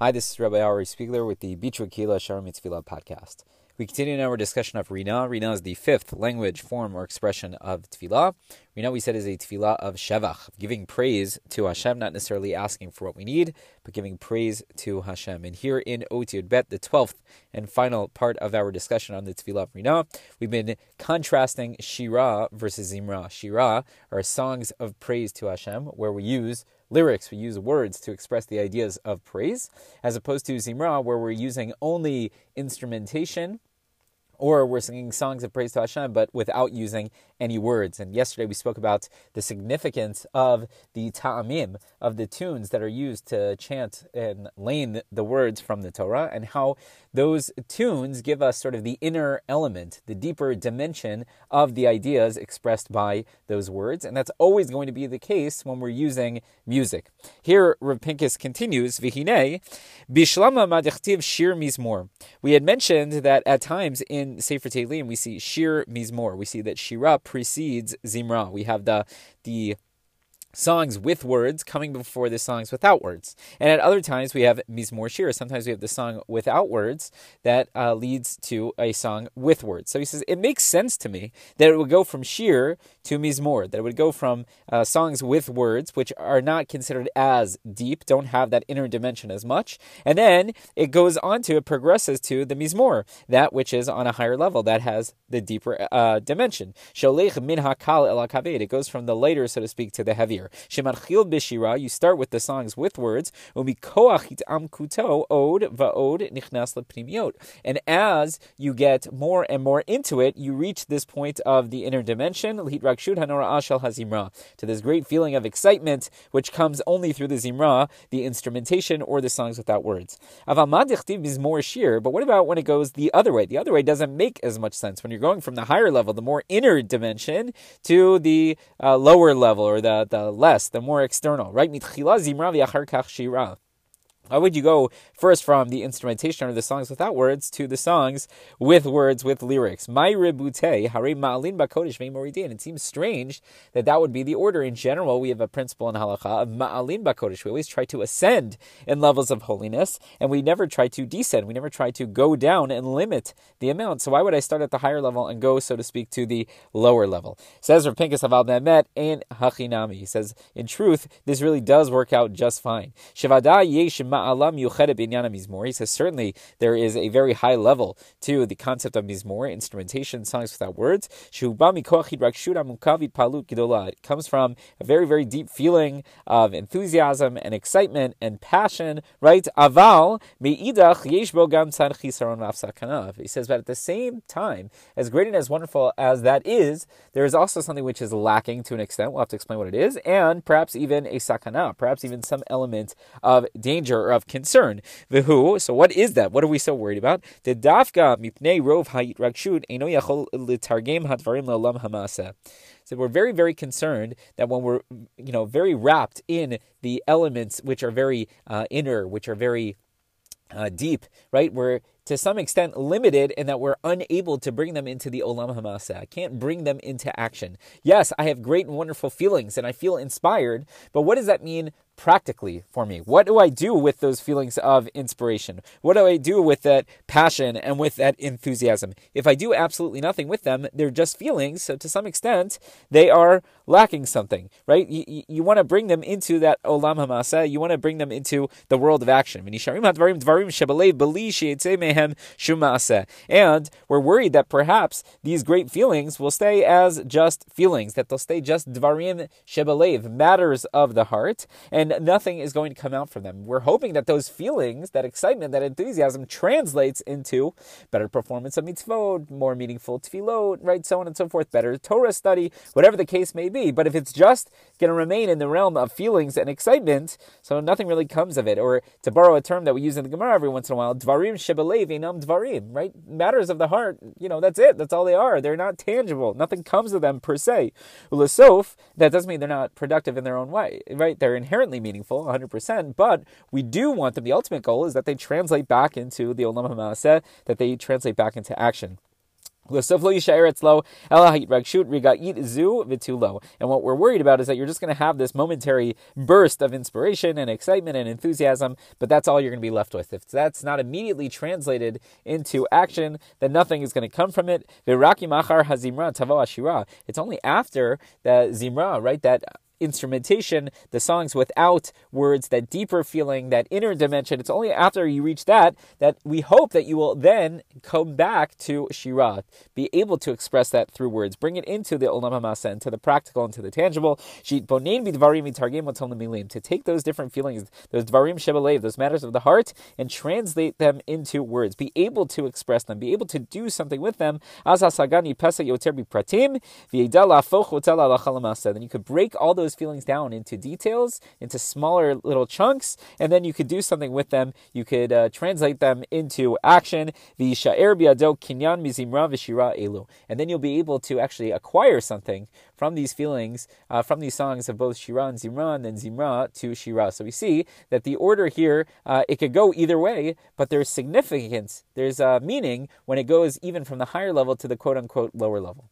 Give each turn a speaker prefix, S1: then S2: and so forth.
S1: Hi, this is Rabbi Ari Spiegler with the Bichwa Kila Shar Mitzvah podcast. We continue now our discussion of Rina. Rina is the fifth language, form, or expression of Tefillah. Rina, we said, is a Tefillah of Shevach, giving praise to Hashem, not necessarily asking for what we need, but giving praise to Hashem. And here in Ot Yud Bet, the 12th and final part of our discussion on the Tefillah of Rina, we've been contrasting Shira versus Zimra. Shira are songs of praise to Hashem, where we use lyrics, we use words to express the ideas of praise, as opposed to Zimra, where we're using only instrumentation or we're singing songs of praise to Hashem, but without using any words. And yesterday we spoke about the significance of the ta'amim, of the tunes that are used to chant and lane the words from the Torah, and how those tunes give us sort of the inner element, the deeper dimension of the ideas expressed by those words. And that's always going to be the case when we're using music. Here, Rav continues, Vihine, Bishlama Madichtiv Shir Mizmor. We had mentioned that at times in Sefer Tehillim we see Shir Mizmor. We see that Shira precedes Zimra. We have the the songs with words coming before the songs without words. And at other times we have Mizmor Shir. Sometimes we have the song without words that uh, leads to a song with words. So he says, it makes sense to me that it would go from Shir to Mizmor, that it would go from uh, songs with words, which are not considered as deep, don't have that inner dimension as much. And then it goes on to, it progresses to the Mizmor, that which is on a higher level, that has the deeper uh, dimension. Sholech min hakal el It goes from the lighter, so to speak, to the heavier. Shemarchil bishira, you start with the songs with words. Umikoach amkuto od vaod nichnas lepnimiot. And as you get more and more into it, you reach this point of the inner dimension, to this great feeling of excitement, which comes only through the zimra, the instrumentation, or the songs without words. Mizmor Shir, but what about when it goes the other way? The other way doesn't make as much sense. When you're going from the higher level, the more inner dimension, to the uh, lower level, or the, the less, the more external, right? Mitchila zimra v'achar kach shira. Why would you go first from the instrumentation of the songs without words to the songs with words with lyrics? My ribute hare ma'alin bakodesh ve'moridin. It seems strange that that would be the order. In general, we have a principle in halacha of ma'alin bakodesh. We always try to ascend in levels of holiness, and we never try to descend. We never try to go down and limit the amount. So why would I start at the higher level and go, so to speak, to the lower level? Says Rav Aval Nemet and Hachinami. He says, in truth, this really does work out just fine. Shivada yeshim he says certainly there is a very high level to the concept of mizmor, instrumentation, songs without words. It comes from a very, very deep feeling of enthusiasm and excitement and passion, right? Aval He says, but at the same time, as great and as wonderful as that is, there is also something which is lacking to an extent. We'll have to explain what it is, and perhaps even a sakana, perhaps even some element of danger of concern. Vihu, so what is that? What are we so worried about? The dafka mipnei rov yachol hamasa. So we're very, very concerned that when we're, you know, very wrapped in the elements which are very uh, inner, which are very uh, deep, right? We're to some extent limited in that we're unable to bring them into the olam hamasa. I can't bring them into action. Yes, I have great and wonderful feelings and I feel inspired, but what does that mean practically for me? What do I do with those feelings of inspiration? What do I do with that passion and with that enthusiasm? If I do absolutely nothing with them, they're just feelings. So to some extent, they are lacking something, right? You, you want to bring them into that olam hamasa. You want to bring them into the world of action. And we're worried that perhaps these great feelings will stay as just feelings, that they'll stay just dvarim shebalev, matters of the heart, and and nothing is going to come out from them. We're hoping that those feelings, that excitement, that enthusiasm translates into better performance of mitzvot, more meaningful tefillot, right, so on and so forth, better Torah study, whatever the case may be. But if it's just going to remain in the realm of feelings and excitement, so nothing really comes of it. Or to borrow a term that we use in the Gemara every once in a while, dvarim shebelev enam dvarim, right? Matters of the heart, you know, that's it. That's all they are. They're not tangible. Nothing comes of them per se. Ulasof, that doesn't mean they're not productive in their own way, right? They're inherently meaningful, 100%, but we do want them, the ultimate goal is that they translate back into the Olam HaMaaseh, that they translate back into action. And what we're worried about is that you're just going to have this momentary burst of inspiration and excitement and enthusiasm, but that's all you're going to be left with. If that's not immediately translated into action, then nothing is going to come from it. It's only after the zimra, right, that instrumentation, the songs without words, that deeper feeling, that inner dimension. It's only after you reach that that we hope that you will then come back to Shira, be able to express that through words, bring it into the Olam HaMasa, into the practical, into the tangible. To take those different feelings, those Dvarim Shebelev, those matters of the heart, and translate them into words, be able to express them, be able to do something with them. Then you could break all those those feelings down into details, into smaller little chunks, and then you could do something with them. You could uh, translate them into action. mizimra elu, and then you'll be able to actually acquire something from these feelings, uh, from these songs of both shira and zimra, and then zimra to shira. So we see that the order here uh, it could go either way, but there's significance, there's uh, meaning when it goes even from the higher level to the quote unquote lower level.